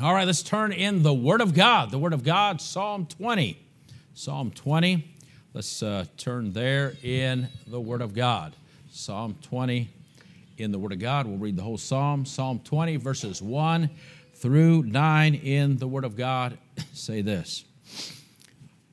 All right, let's turn in the Word of God. The Word of God, Psalm 20. Psalm 20. Let's uh, turn there in the Word of God. Psalm 20 in the Word of God. We'll read the whole Psalm. Psalm 20, verses 1 through 9 in the Word of God say this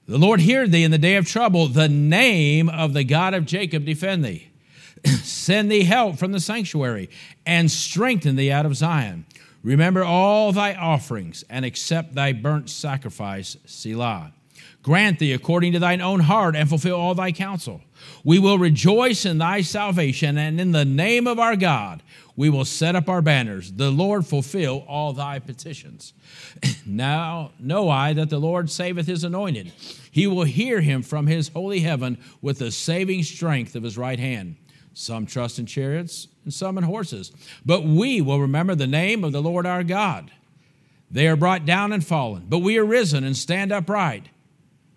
The Lord hear thee in the day of trouble. The name of the God of Jacob defend thee. Send thee help from the sanctuary and strengthen thee out of Zion. Remember all thy offerings and accept thy burnt sacrifice, Selah. Grant thee according to thine own heart and fulfill all thy counsel. We will rejoice in thy salvation, and in the name of our God we will set up our banners. The Lord fulfill all thy petitions. now know I that the Lord saveth his anointed. He will hear him from his holy heaven with the saving strength of his right hand. Some trust in chariots and some in horses. But we will remember the name of the Lord our God. They are brought down and fallen, but we are risen and stand upright.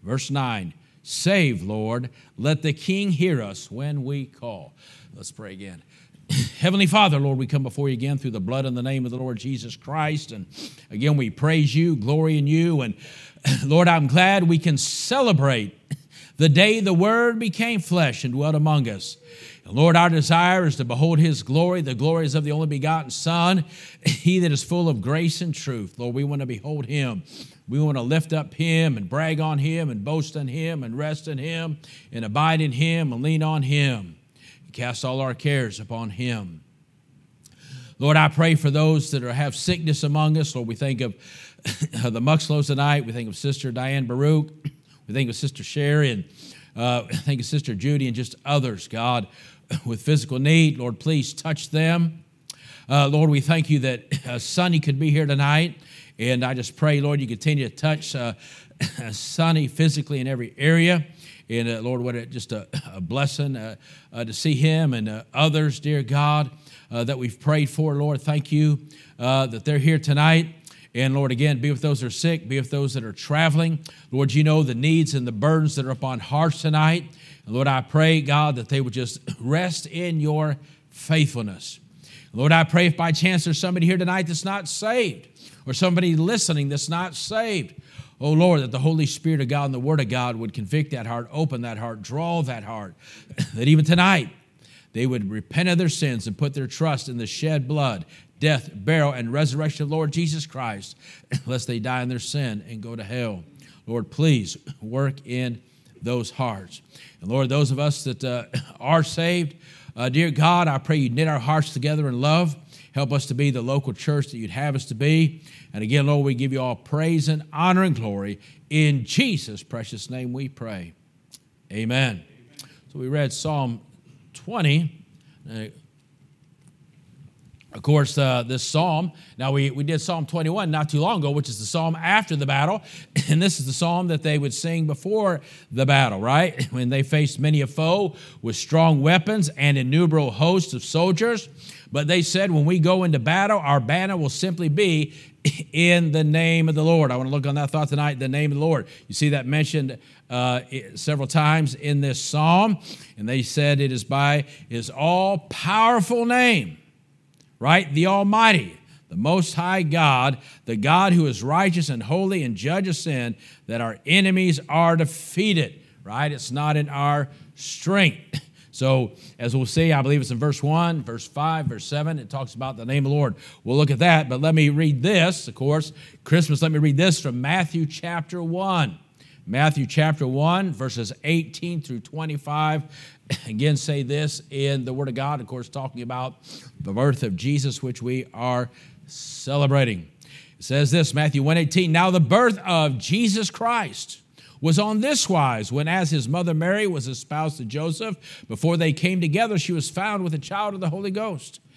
Verse 9 Save, Lord, let the King hear us when we call. Let's pray again. Heavenly Father, Lord, we come before you again through the blood and the name of the Lord Jesus Christ. And again, we praise you, glory in you. And Lord, I'm glad we can celebrate the day the Word became flesh and dwelt among us. Lord, our desire is to behold his glory, the glories of the only begotten Son, he that is full of grace and truth. Lord, we want to behold him. We want to lift up him and brag on him and boast in him and rest in him and abide in him and lean on him and cast all our cares upon him. Lord, I pray for those that are, have sickness among us. Lord, we think of the Muxlows tonight. We think of Sister Diane Baruch. We think of Sister Sherry and uh, think of Sister Judy and just others, God with physical need. Lord, please touch them. Uh, Lord, we thank you that uh, Sonny could be here tonight. And I just pray, Lord, you continue to touch uh, Sonny physically in every area. And uh, Lord, what a, just a, a blessing uh, uh, to see him and uh, others, dear God, that we've prayed for. Lord, thank you that they're here tonight. And Lord, again, be with those that are sick, be with those that are traveling. Lord, you know the needs and the burdens that are upon hearts tonight. Lord, I pray, God, that they would just rest in your faithfulness. Lord, I pray if by chance there's somebody here tonight that's not saved, or somebody listening that's not saved, oh Lord, that the Holy Spirit of God and the Word of God would convict that heart, open that heart, draw that heart, that even tonight they would repent of their sins and put their trust in the shed blood, death, burial, and resurrection of Lord Jesus Christ, lest they die in their sin and go to hell. Lord, please work in those hearts. And Lord, those of us that uh, are saved, uh, dear God, I pray you knit our hearts together in love. Help us to be the local church that you'd have us to be. And again, Lord, we give you all praise and honor and glory. In Jesus' precious name we pray. Amen. Amen. So we read Psalm 20. Of course, uh, this psalm, now we, we did Psalm 21 not too long ago, which is the psalm after the battle. And this is the psalm that they would sing before the battle, right? When they faced many a foe with strong weapons and innumerable hosts of soldiers. But they said, when we go into battle, our banner will simply be in the name of the Lord. I want to look on that thought tonight, the name of the Lord. You see that mentioned uh, several times in this psalm. And they said it is by his all powerful name right? The Almighty, the Most High God, the God who is righteous and holy and judge of sin, that our enemies are defeated, right? It's not in our strength. So, as we'll see, I believe it's in verse 1, verse 5, verse 7, it talks about the name of the Lord. We'll look at that, but let me read this, of course. Christmas, let me read this from Matthew chapter 1. Matthew chapter 1, verses 18 through 25. Again, say this in the Word of God, of course, talking about the birth of Jesus, which we are celebrating. It says this, Matthew 1:18. Now the birth of Jesus Christ was on this wise when as his mother Mary was espoused to Joseph, before they came together, she was found with a child of the Holy Ghost.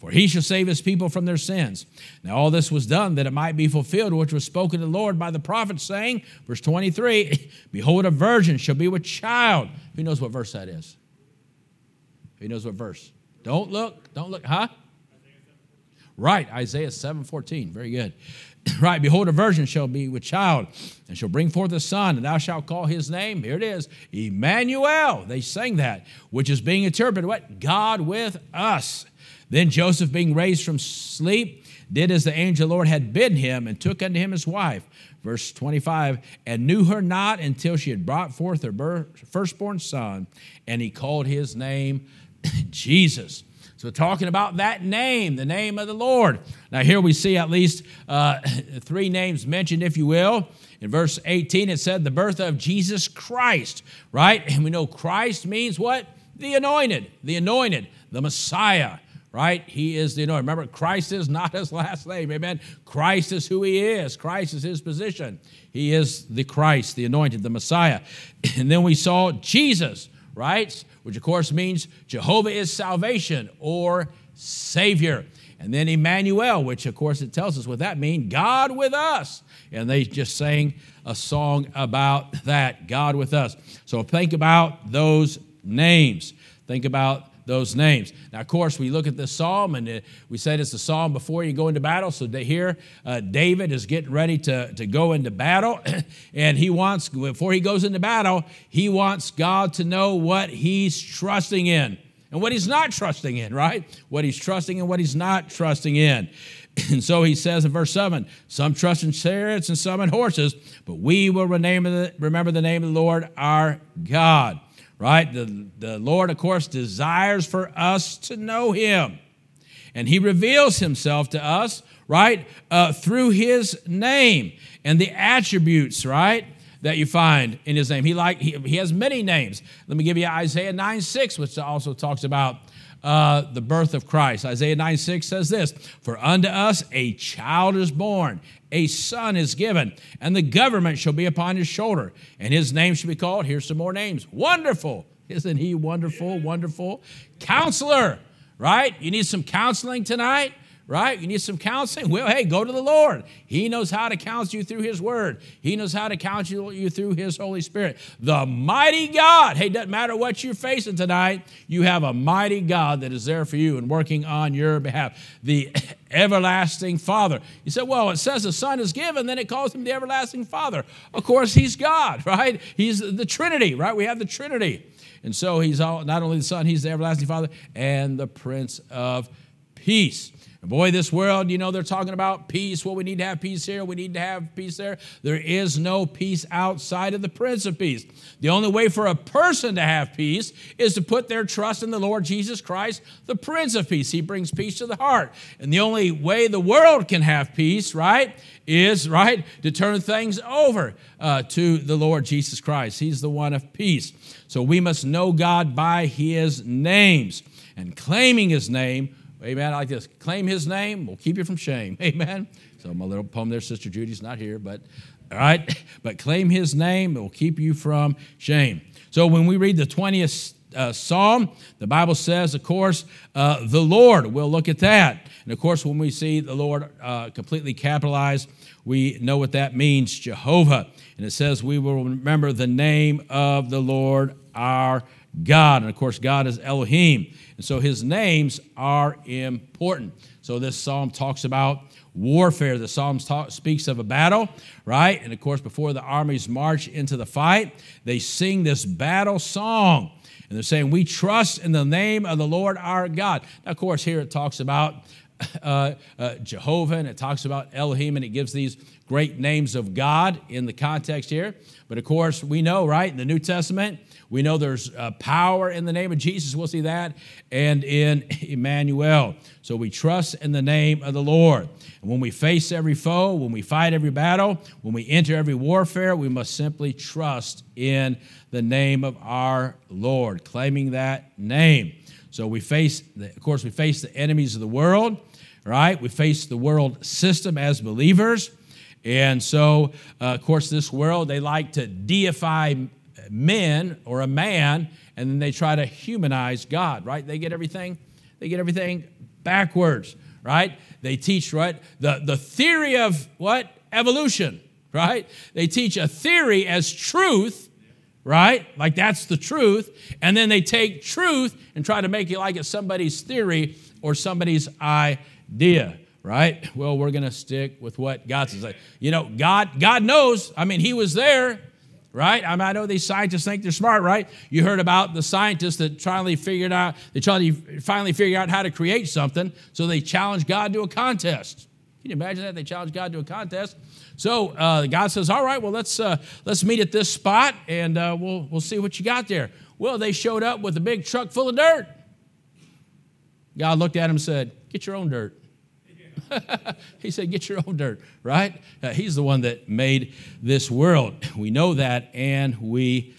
for he shall save his people from their sins. Now, all this was done that it might be fulfilled, which was spoken to the Lord by the prophet, saying, verse 23 Behold, a virgin shall be with child. Who knows what verse that is? Who knows what verse? Don't look, don't look, huh? Right, Isaiah 7:14. Very good. right, behold, a virgin shall be with child, and shall bring forth a son, and thou shalt call his name. Here it is, Emmanuel. They sang that, which is being interpreted what? God with us. Then Joseph, being raised from sleep, did as the angel Lord had bidden him, and took unto him his wife. Verse 25, and knew her not until she had brought forth her firstborn son, and he called his name Jesus. So, talking about that name, the name of the Lord. Now, here we see at least uh, three names mentioned, if you will. In verse 18, it said the birth of Jesus Christ, right? And we know Christ means what? The anointed, the anointed, the Messiah, right? He is the anointed. Remember, Christ is not his last name, amen? Christ is who he is, Christ is his position. He is the Christ, the anointed, the Messiah. And then we saw Jesus, right? which of course means Jehovah is salvation or Savior. And then Emmanuel, which of course it tells us what that means God with us. And they just sang a song about that God with us. So think about those names. Think about those names. Now, of course, we look at this psalm and uh, we said it's the psalm before you go into battle. So here, uh, David is getting ready to, to go into battle. and he wants, before he goes into battle, he wants God to know what he's trusting in and what he's not trusting in, right? What he's trusting and what he's not trusting in. And so he says in verse 7 Some trust in chariots and some in horses, but we will remember the, remember the name of the Lord our God right? The, the Lord, of course, desires for us to know Him. And He reveals Himself to us, right, uh, through His name and the attributes, right? That you find in his name. He like he, he has many names. Let me give you Isaiah 9 6, which also talks about uh, the birth of Christ. Isaiah 9 6 says this For unto us a child is born, a son is given, and the government shall be upon his shoulder, and his name shall be called. Here's some more names Wonderful. Isn't he wonderful? Wonderful. Counselor, right? You need some counseling tonight? right? You need some counseling? Well, hey, go to the Lord. He knows how to counsel you through His Word, He knows how to counsel you through His Holy Spirit. The mighty God. Hey, doesn't matter what you're facing tonight, you have a mighty God that is there for you and working on your behalf. The everlasting Father. You said, well, it says the Son is given, then it calls him the everlasting Father. Of course, He's God, right? He's the Trinity, right? We have the Trinity. And so he's all, not only the Son, he's the everlasting Father and the Prince of Peace. And boy, this world, you know, they're talking about peace. Well, we need to have peace here. We need to have peace there. There is no peace outside of the Prince of Peace. The only way for a person to have peace is to put their trust in the Lord Jesus Christ, the Prince of Peace. He brings peace to the heart. And the only way the world can have peace, right, is, right, to turn things over uh, to the Lord Jesus Christ. He's the one of peace. So we must know God by his names. And claiming his name Amen. I like this. Claim his name we'll keep you from shame. Amen. So my little poem there, Sister Judy's not here, but all right. But claim his name, it will keep you from shame. So when we read the 20th uh, Psalm, the Bible says, of course, uh, the Lord. We'll look at that. And of course, when we see the Lord uh, completely capitalized, we know what that means Jehovah. And it says, we will remember the name of the Lord our God. And of course, God is Elohim. And so his names are important. So this psalm talks about warfare. The psalm speaks of a battle, right? And of course, before the armies march into the fight, they sing this battle song. And they're saying, We trust in the name of the Lord our God. Now, of course, here it talks about uh, uh, Jehovah and it talks about Elohim and it gives these great names of God in the context here. But of course, we know, right, in the New Testament, we know there's uh, power in the name of Jesus. We'll see that. And in Emmanuel. So we trust in the name of the Lord. And when we face every foe, when we fight every battle, when we enter every warfare, we must simply trust in the name of our Lord, claiming that name. So we face, of course, we face the enemies of the world, right? We face the world system as believers. And so, uh, of course, this world, they like to deify men or a man, and then they try to humanize God, right? They get everything, they get everything backwards, right? They teach, right, the, the theory of what? Evolution, right? They teach a theory as truth, right? Like that's the truth. And then they take truth and try to make it like it's somebody's theory or somebody's idea right? Well, we're going to stick with what God says. You know, God, God knows. I mean, He was there right? I, mean, I know these scientists think they're smart, right? You heard about the scientists that finally figured out, they finally figured out how to create something, so they challenged God to a contest. Can you imagine that? They challenged God to a contest. So uh, God says, "All right, well let's uh, let's meet at this spot, and uh, we'll we'll see what you got there." Well, they showed up with a big truck full of dirt. God looked at him and said, "Get your own dirt." he said, Get your own dirt, right? Uh, he's the one that made this world. We know that and we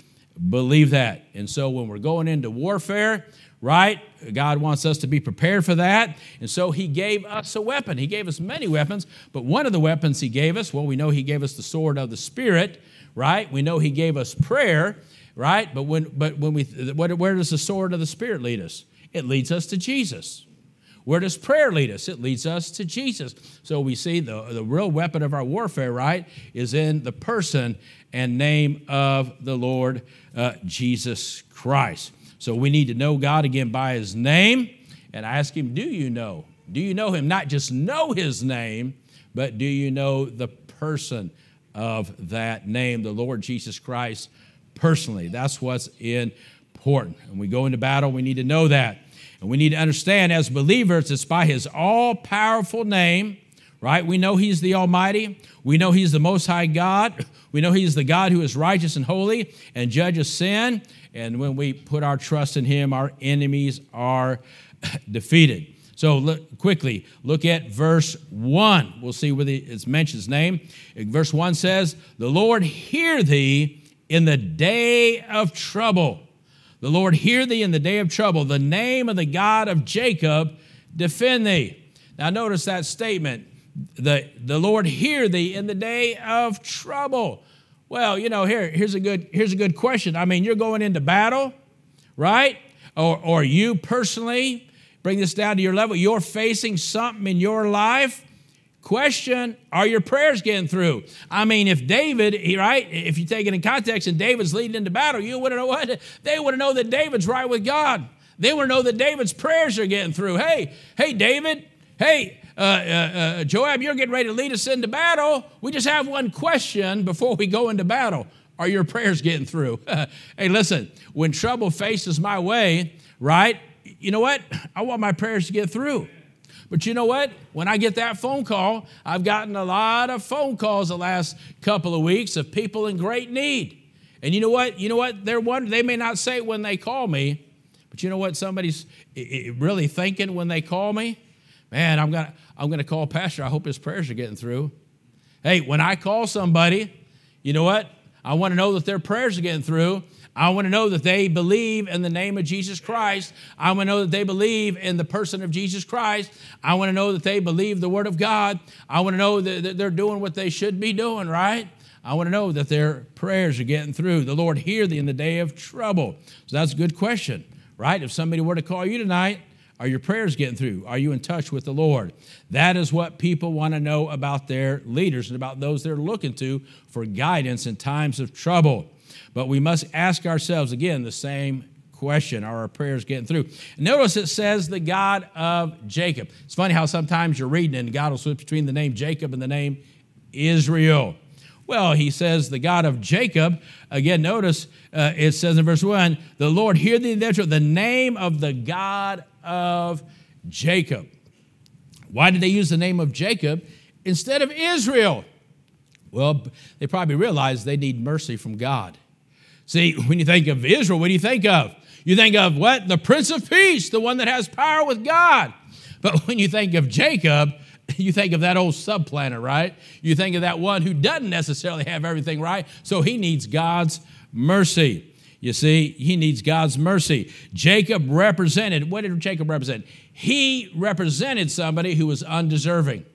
believe that. And so when we're going into warfare, right, God wants us to be prepared for that. And so he gave us a weapon. He gave us many weapons, but one of the weapons he gave us, well, we know he gave us the sword of the Spirit, right? We know he gave us prayer, right? But when, but when we, where does the sword of the Spirit lead us? It leads us to Jesus. Where does prayer lead us? It leads us to Jesus. So we see the, the real weapon of our warfare, right, is in the person and name of the Lord uh, Jesus Christ. So we need to know God again by his name and ask him, Do you know? Do you know him? Not just know his name, but do you know the person of that name, the Lord Jesus Christ personally? That's what's important. When we go into battle, we need to know that. And we need to understand as believers, it's by his all powerful name, right? We know he's the Almighty. We know he's the Most High God. We know he's the God who is righteous and holy and judges sin. And when we put our trust in him, our enemies are defeated. So look, quickly, look at verse 1. We'll see where it mentioned his name. Verse 1 says, The Lord hear thee in the day of trouble. The Lord hear thee in the day of trouble. The name of the God of Jacob defend thee. Now, notice that statement. The, the Lord hear thee in the day of trouble. Well, you know, here, here's, a good, here's a good question. I mean, you're going into battle, right? Or, or you personally, bring this down to your level, you're facing something in your life Question Are your prayers getting through? I mean, if David, right, if you take it in context and David's leading into battle, you would know what? They would know that David's right with God. They would know that David's prayers are getting through. Hey, hey, David, hey, uh, uh, uh, Joab, you're getting ready to lead us into battle. We just have one question before we go into battle. Are your prayers getting through? hey, listen, when trouble faces my way, right, you know what? I want my prayers to get through. But you know what? When I get that phone call, I've gotten a lot of phone calls the last couple of weeks of people in great need. And you know what? You know what? They're one, they may not say it when they call me, but you know what somebody's really thinking when they call me? Man, I'm gonna I'm gonna call Pastor. I hope his prayers are getting through. Hey, when I call somebody, you know what? I want to know that their prayers are getting through. I want to know that they believe in the name of Jesus Christ. I want to know that they believe in the person of Jesus Christ. I want to know that they believe the Word of God. I want to know that they're doing what they should be doing, right? I want to know that their prayers are getting through. The Lord hear thee in the day of trouble. So that's a good question, right? If somebody were to call you tonight, are your prayers getting through? Are you in touch with the Lord? That is what people want to know about their leaders and about those they're looking to for guidance in times of trouble. But we must ask ourselves again the same question Are our prayers getting through? Notice it says the God of Jacob. It's funny how sometimes you're reading and God will switch between the name Jacob and the name Israel. Well, he says the God of Jacob. Again, notice uh, it says in verse 1 the Lord hear the the name of the God of Jacob. Why did they use the name of Jacob instead of Israel? Well, they probably realized they need mercy from God. See, when you think of Israel, what do you think of? You think of what? The Prince of Peace, the one that has power with God. But when you think of Jacob, you think of that old supplanter, right? You think of that one who doesn't necessarily have everything right, so he needs God's mercy. You see, he needs God's mercy. Jacob represented, what did Jacob represent? He represented somebody who was undeserving.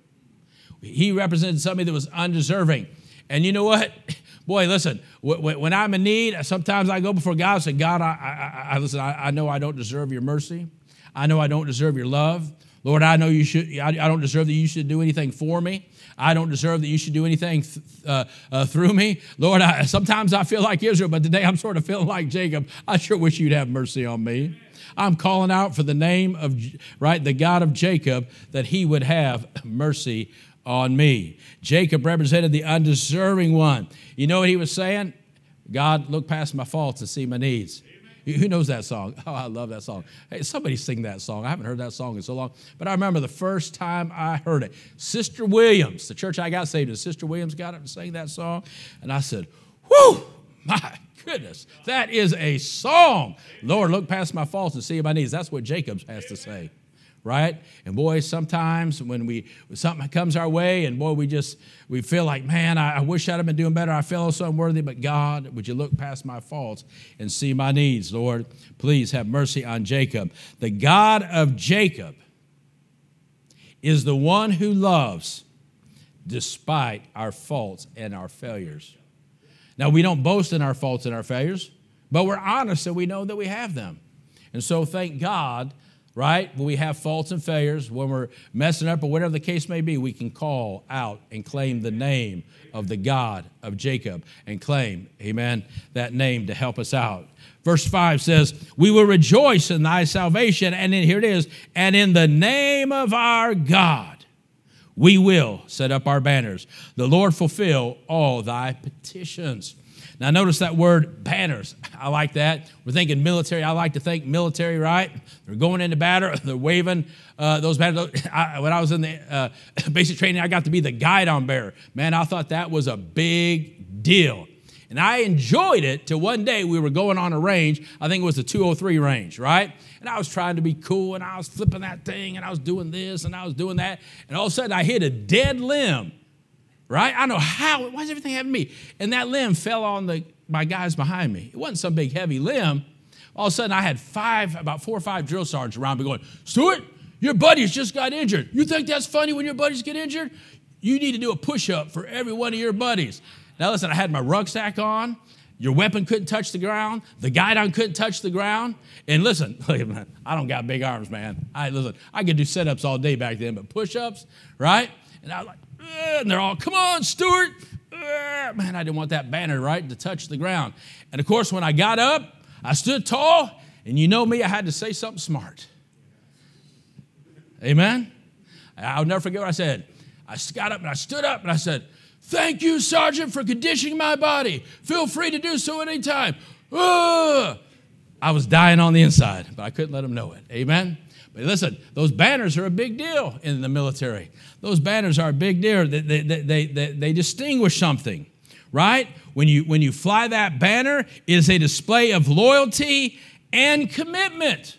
He represented somebody that was undeserving. And you know what? Boy, listen, when I'm in need, sometimes I go before God and say, God, I, I, I listen, I, I know I don't deserve your mercy. I know I don't deserve your love. Lord, I know you should, I, don't deserve that you should do anything for me. I don't deserve that you should do anything th- uh, uh, through me. Lord, I, sometimes I feel like Israel, but today I'm sort of feeling like Jacob. I sure wish you'd have mercy on me. I'm calling out for the name of, right, the God of Jacob, that he would have mercy on me. Jacob represented the undeserving one. You know what he was saying? God, look past my faults and see my needs. Who knows that song? Oh, I love that song. Hey, somebody sing that song. I haven't heard that song in so long, but I remember the first time I heard it. Sister Williams, the church I got saved in, Sister Williams got up and sang that song, and I said, Whew, my goodness, that is a song. Lord, look past my faults and see my needs. That's what Jacob has to say right? And boy, sometimes when we when something comes our way, and boy, we just we feel like, man, I, I wish I'd have been doing better. I feel so unworthy, but God, would you look past my faults and see my needs, Lord? Please have mercy on Jacob. The God of Jacob is the one who loves despite our faults and our failures. Now, we don't boast in our faults and our failures, but we're honest and we know that we have them. And so, thank God right? When we have faults and failures, when we're messing up or whatever the case may be, we can call out and claim the name of the God of Jacob and claim, amen, that name to help us out. Verse 5 says, We will rejoice in thy salvation. And then here it is, and in the name of our God, we will set up our banners. The Lord fulfill all thy petitions. Now, notice that word banners. I like that. We're thinking military. I like to think military, right? They're going into battle. They're waving uh, those banners. I, when I was in the uh, basic training, I got to be the guidon bearer. Man, I thought that was a big deal. And I enjoyed it till one day we were going on a range. I think it was the 203 range, right? And I was trying to be cool and I was flipping that thing and I was doing this and I was doing that. And all of a sudden I hit a dead limb right? I know how, why does everything happen to me? And that limb fell on the, my guys behind me. It wasn't some big heavy limb. All of a sudden, I had five, about four or five drill sergeants around me going, Stewart, your buddies just got injured. You think that's funny when your buddies get injured? You need to do a push up for every one of your buddies. Now, listen, I had my rucksack on. Your weapon couldn't touch the ground. The guidon couldn't touch the ground. And listen, I don't got big arms, man. I listen. I could do sit-ups all day back then, but push-ups, right? And I like, Eh, and they're all, come on, Stewart. Eh, man, I didn't want that banner, right, to touch the ground. And of course, when I got up, I stood tall, and you know me, I had to say something smart. Amen? I'll never forget what I said. I got up and I stood up and I said, Thank you, Sergeant, for conditioning my body. Feel free to do so anytime. Ugh. I was dying on the inside, but I couldn't let them know it. Amen? But listen, those banners are a big deal in the military. Those banners are a big deal. They, they, they, they, they distinguish something, right? When you, when you fly that banner, it is a display of loyalty and commitment.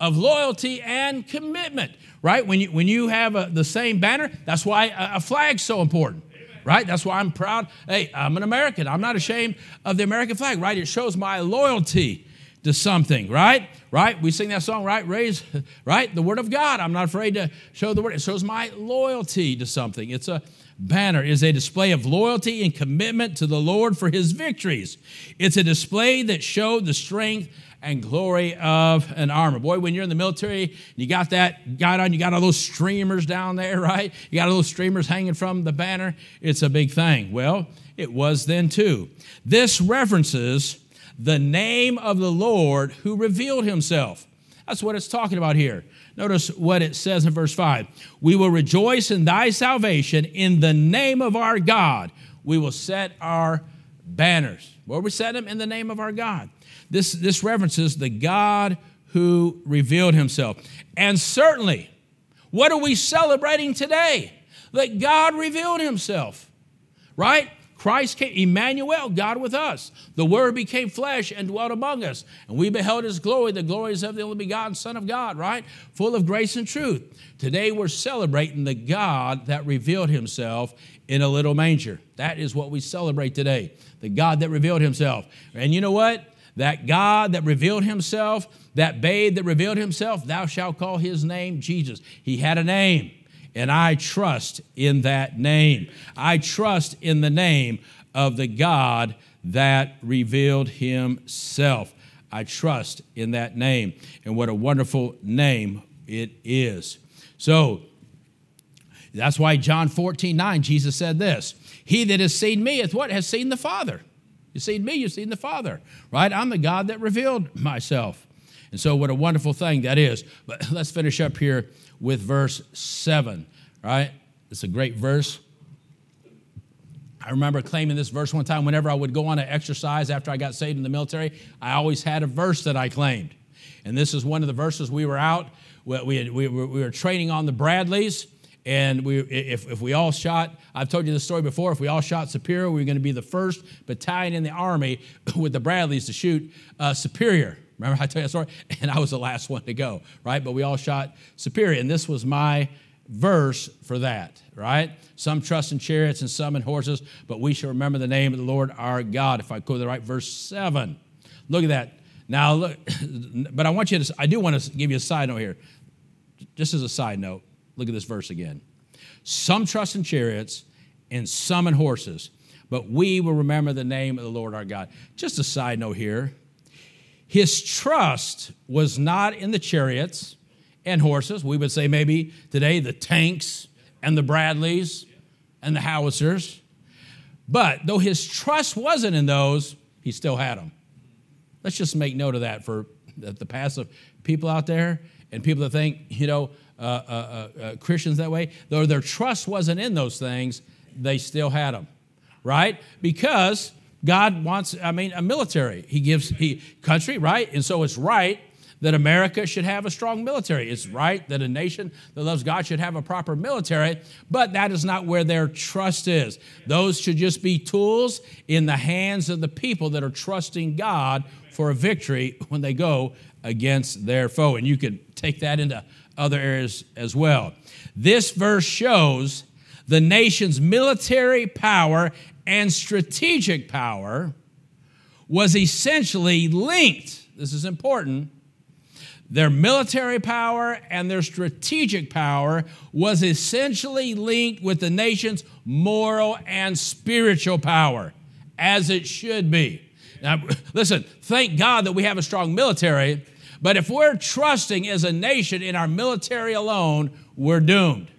Of loyalty and commitment, right? When you, when you have a, the same banner, that's why a, a flag's so important right? That's why I'm proud. Hey, I'm an American. I'm not ashamed of the American flag, right? It shows my loyalty to something, right? Right? We sing that song, right? Raise, right? The Word of God. I'm not afraid to show the Word. It shows my loyalty to something. It's a banner, is a display of loyalty and commitment to the Lord for His victories. It's a display that showed the strength and glory of an armor. Boy, when you're in the military, you got that got on, you got all those streamers down there, right? You got all those streamers hanging from the banner. It's a big thing. Well, it was then too. This references the name of the Lord who revealed himself. That's what it's talking about here. Notice what it says in verse 5 We will rejoice in thy salvation in the name of our God. We will set our banners. Where we set them? In the name of our God. This, this references the God who revealed himself. And certainly, what are we celebrating today? That God revealed himself, right? Christ came, Emmanuel, God with us. The Word became flesh and dwelt among us. And we beheld His glory, the glories of the only begotten Son of God, right? Full of grace and truth. Today we're celebrating the God that revealed Himself in a little manger. That is what we celebrate today. The God that revealed Himself. And you know what? That God that revealed Himself, that babe that revealed Himself, thou shalt call His name Jesus. He had a name. And I trust in that name. I trust in the name of the God that revealed himself. I trust in that name. And what a wonderful name it is. So that's why John 14, 9, Jesus said this He that has seen me is what? Has seen the Father. You've seen me, you've seen the Father, right? I'm the God that revealed myself. And so, what a wonderful thing that is. But let's finish up here with verse 7, right? It's a great verse. I remember claiming this verse one time whenever I would go on an exercise after I got saved in the military, I always had a verse that I claimed. And this is one of the verses we were out. We, had, we, we were training on the Bradleys, and we, if, if we all shot, I've told you this story before, if we all shot Superior, we were going to be the first battalion in the Army with the Bradleys to shoot uh, Superior. Remember I tell you that story? And I was the last one to go, right? But we all shot Superior, and this was my verse for that, right? Some trust in chariots and some in horses, but we shall remember the name of the Lord our God. If I go to the right, verse 7. Look at that. Now, look, but I want you to, I do want to give you a side note here. Just as a side note, look at this verse again. Some trust in chariots and some in horses, but we will remember the name of the Lord our God. Just a side note here. His trust was not in the chariots and horses. We would say maybe today the tanks and the Bradleys and the howitzers. But though his trust wasn't in those, he still had them. Let's just make note of that for the passive people out there and people that think, you know, uh, uh, uh, uh, Christians that way. Though their trust wasn't in those things, they still had them, right? Because God wants, I mean, a military. He gives he country, right? And so it's right that America should have a strong military. It's right that a nation that loves God should have a proper military, but that is not where their trust is. Those should just be tools in the hands of the people that are trusting God for a victory when they go against their foe. And you can take that into other areas as well. This verse shows the nation's military power and strategic power was essentially linked. This is important their military power and their strategic power was essentially linked with the nation's moral and spiritual power, as it should be. Now, listen, thank God that we have a strong military, but if we're trusting as a nation in our military alone, we're doomed.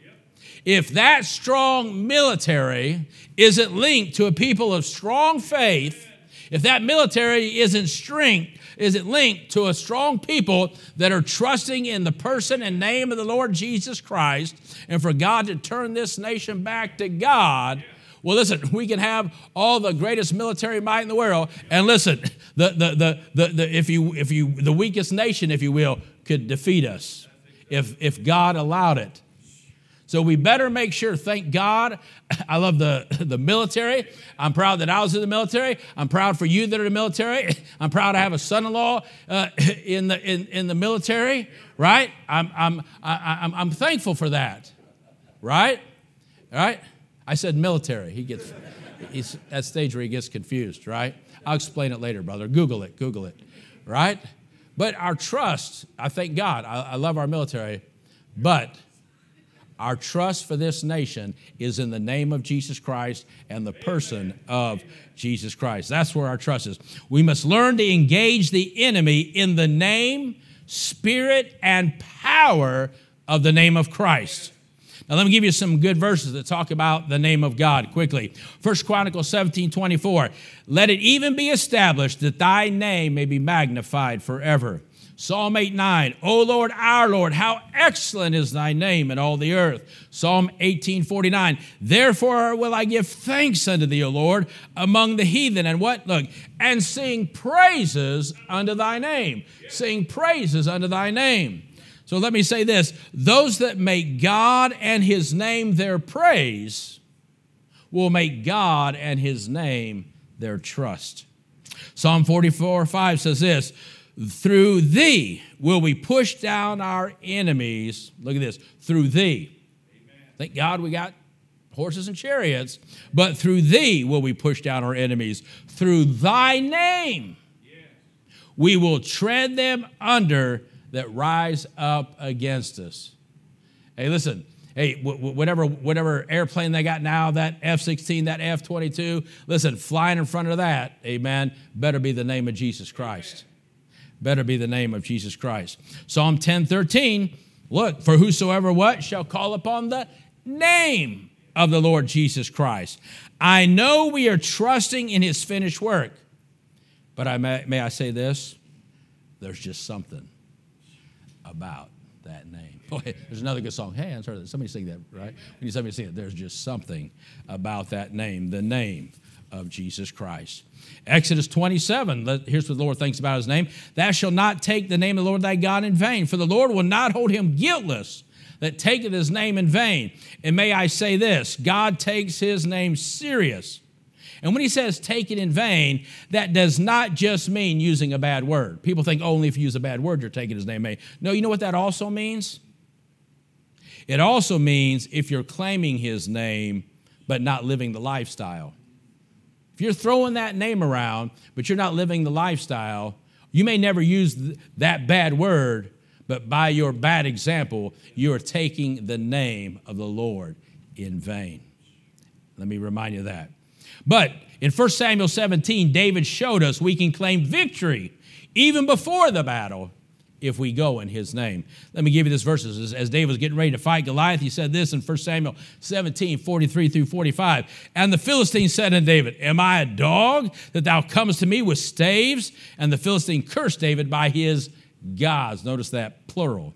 If that strong military isn't linked to a people of strong faith, if that military isn't strength, is it linked to a strong people that are trusting in the person and name of the Lord Jesus Christ and for God to turn this nation back to God. Well, listen, we can have all the greatest military might in the world, and listen, the, the, the, the, if you, if you, the weakest nation, if you will, could defeat us if, if God allowed it. So we better make sure, thank God. I love the, the military. I'm proud that I was in the military. I'm proud for you that are in the military. I'm proud to have a son in law uh, in, the, in, in the military, right? I'm, I'm, I, I'm, I'm thankful for that, right? Right? I said military. He gets, he's at stage where he gets confused, right? I'll explain it later, brother. Google it, Google it, right? But our trust, I thank God. I, I love our military, but our trust for this nation is in the name of Jesus Christ and the person of Jesus Christ. That's where our trust is. We must learn to engage the enemy in the name, spirit, and power of the name of Christ. Now let me give you some good verses that talk about the name of God quickly. First Chronicles 17, 24. Let it even be established that thy name may be magnified forever. Psalm 8 9, O Lord, our Lord, how excellent is thy name in all the earth. Psalm 18 49, therefore will I give thanks unto thee, O Lord, among the heathen. And what? Look, and sing praises unto thy name. Sing praises unto thy name. So let me say this those that make God and his name their praise will make God and his name their trust. Psalm 44 5 says this through thee will we push down our enemies. Look at this. Through thee. Amen. Thank God we got horses and chariots, but through thee will we push down our enemies. Through thy name we will tread them under that rise up against us. Hey, listen. Hey, whatever, whatever airplane they got now, that F 16, that F 22, listen, flying in front of that, amen, better be the name of Jesus Christ better be the name of Jesus Christ. Psalm 10 13, Look, for whosoever what shall call upon the name of the Lord Jesus Christ. I know we are trusting in his finished work. But I may, may I say this? There's just something about that name. Boy, there's another good song. Hey, I heard that. Somebody sing that, right? We need somebody sing it. There's just something about that name, the name of Jesus Christ. Exodus 27, here's what the Lord thinks about his name. Thou shalt not take the name of the Lord thy God in vain, for the Lord will not hold him guiltless that taketh his name in vain. And may I say this God takes his name serious. And when he says take it in vain, that does not just mean using a bad word. People think only if you use a bad word, you're taking his name in vain. No, you know what that also means? It also means if you're claiming his name, but not living the lifestyle. If you're throwing that name around, but you're not living the lifestyle, you may never use that bad word, but by your bad example, you are taking the name of the Lord in vain. Let me remind you of that. But in 1 Samuel 17, David showed us we can claim victory even before the battle if we go in his name. Let me give you this verses. As David was getting ready to fight Goliath, he said this in 1 Samuel 17, 43 through 45. And the Philistine said unto David, Am I a dog that thou comest to me with staves? And the Philistine cursed David by his gods. Notice that plural.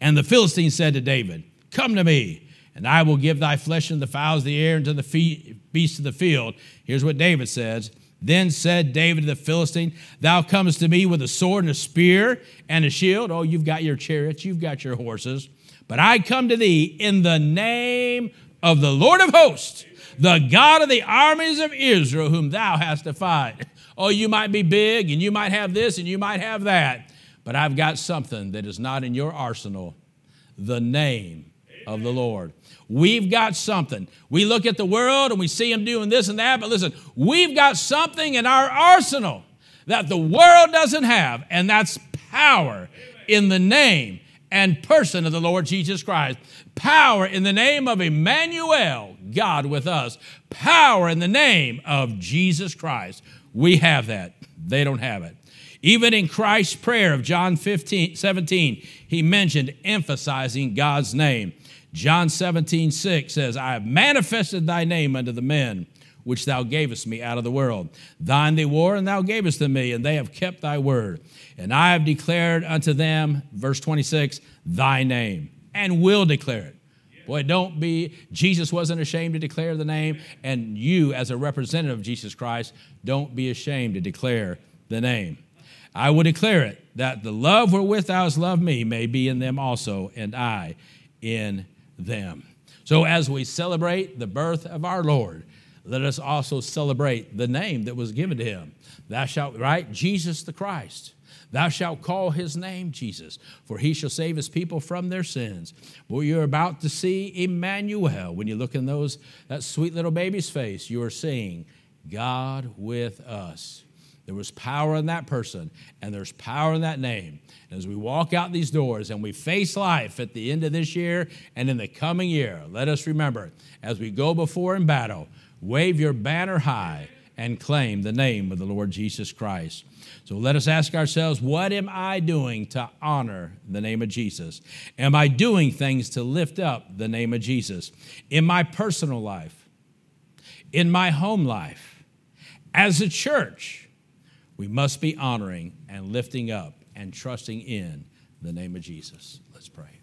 And the Philistine said to David, Come to me and I will give thy flesh and the fowls of the air and to the beasts of the field. Here's what David says. Then said David to the Philistine, Thou comest to me with a sword and a spear and a shield. Oh, you've got your chariots, you've got your horses. But I come to thee in the name of the Lord of hosts, the God of the armies of Israel, whom thou hast defied. Oh, you might be big and you might have this and you might have that, but I've got something that is not in your arsenal the name of the Lord. We've got something. We look at the world and we see them doing this and that, but listen, we've got something in our arsenal that the world doesn't have, and that's power in the name and person of the Lord Jesus Christ. Power in the name of Emmanuel, God with us. Power in the name of Jesus Christ. We have that. They don't have it. Even in Christ's prayer of John 15, 17, he mentioned emphasizing God's name. John 17, 6 says, I have manifested thy name unto the men which thou gavest me out of the world. Thine they were, and thou gavest them me, and they have kept thy word. And I have declared unto them, verse 26, thy name, and will declare it. Boy, don't be, Jesus wasn't ashamed to declare the name, and you, as a representative of Jesus Christ, don't be ashamed to declare the name. I will declare it, that the love wherewith thou hast loved me may be in them also, and I in them. So, as we celebrate the birth of our Lord, let us also celebrate the name that was given to him. Thou shalt, right? Jesus the Christ. Thou shalt call his name Jesus, for he shall save his people from their sins. Well, you're about to see Emmanuel. When you look in those that sweet little baby's face, you are seeing God with us. There was power in that person, and there's power in that name. And as we walk out these doors and we face life at the end of this year and in the coming year, let us remember as we go before in battle, wave your banner high and claim the name of the Lord Jesus Christ. So let us ask ourselves what am I doing to honor the name of Jesus? Am I doing things to lift up the name of Jesus in my personal life, in my home life, as a church? We must be honoring and lifting up and trusting in the name of Jesus. Let's pray.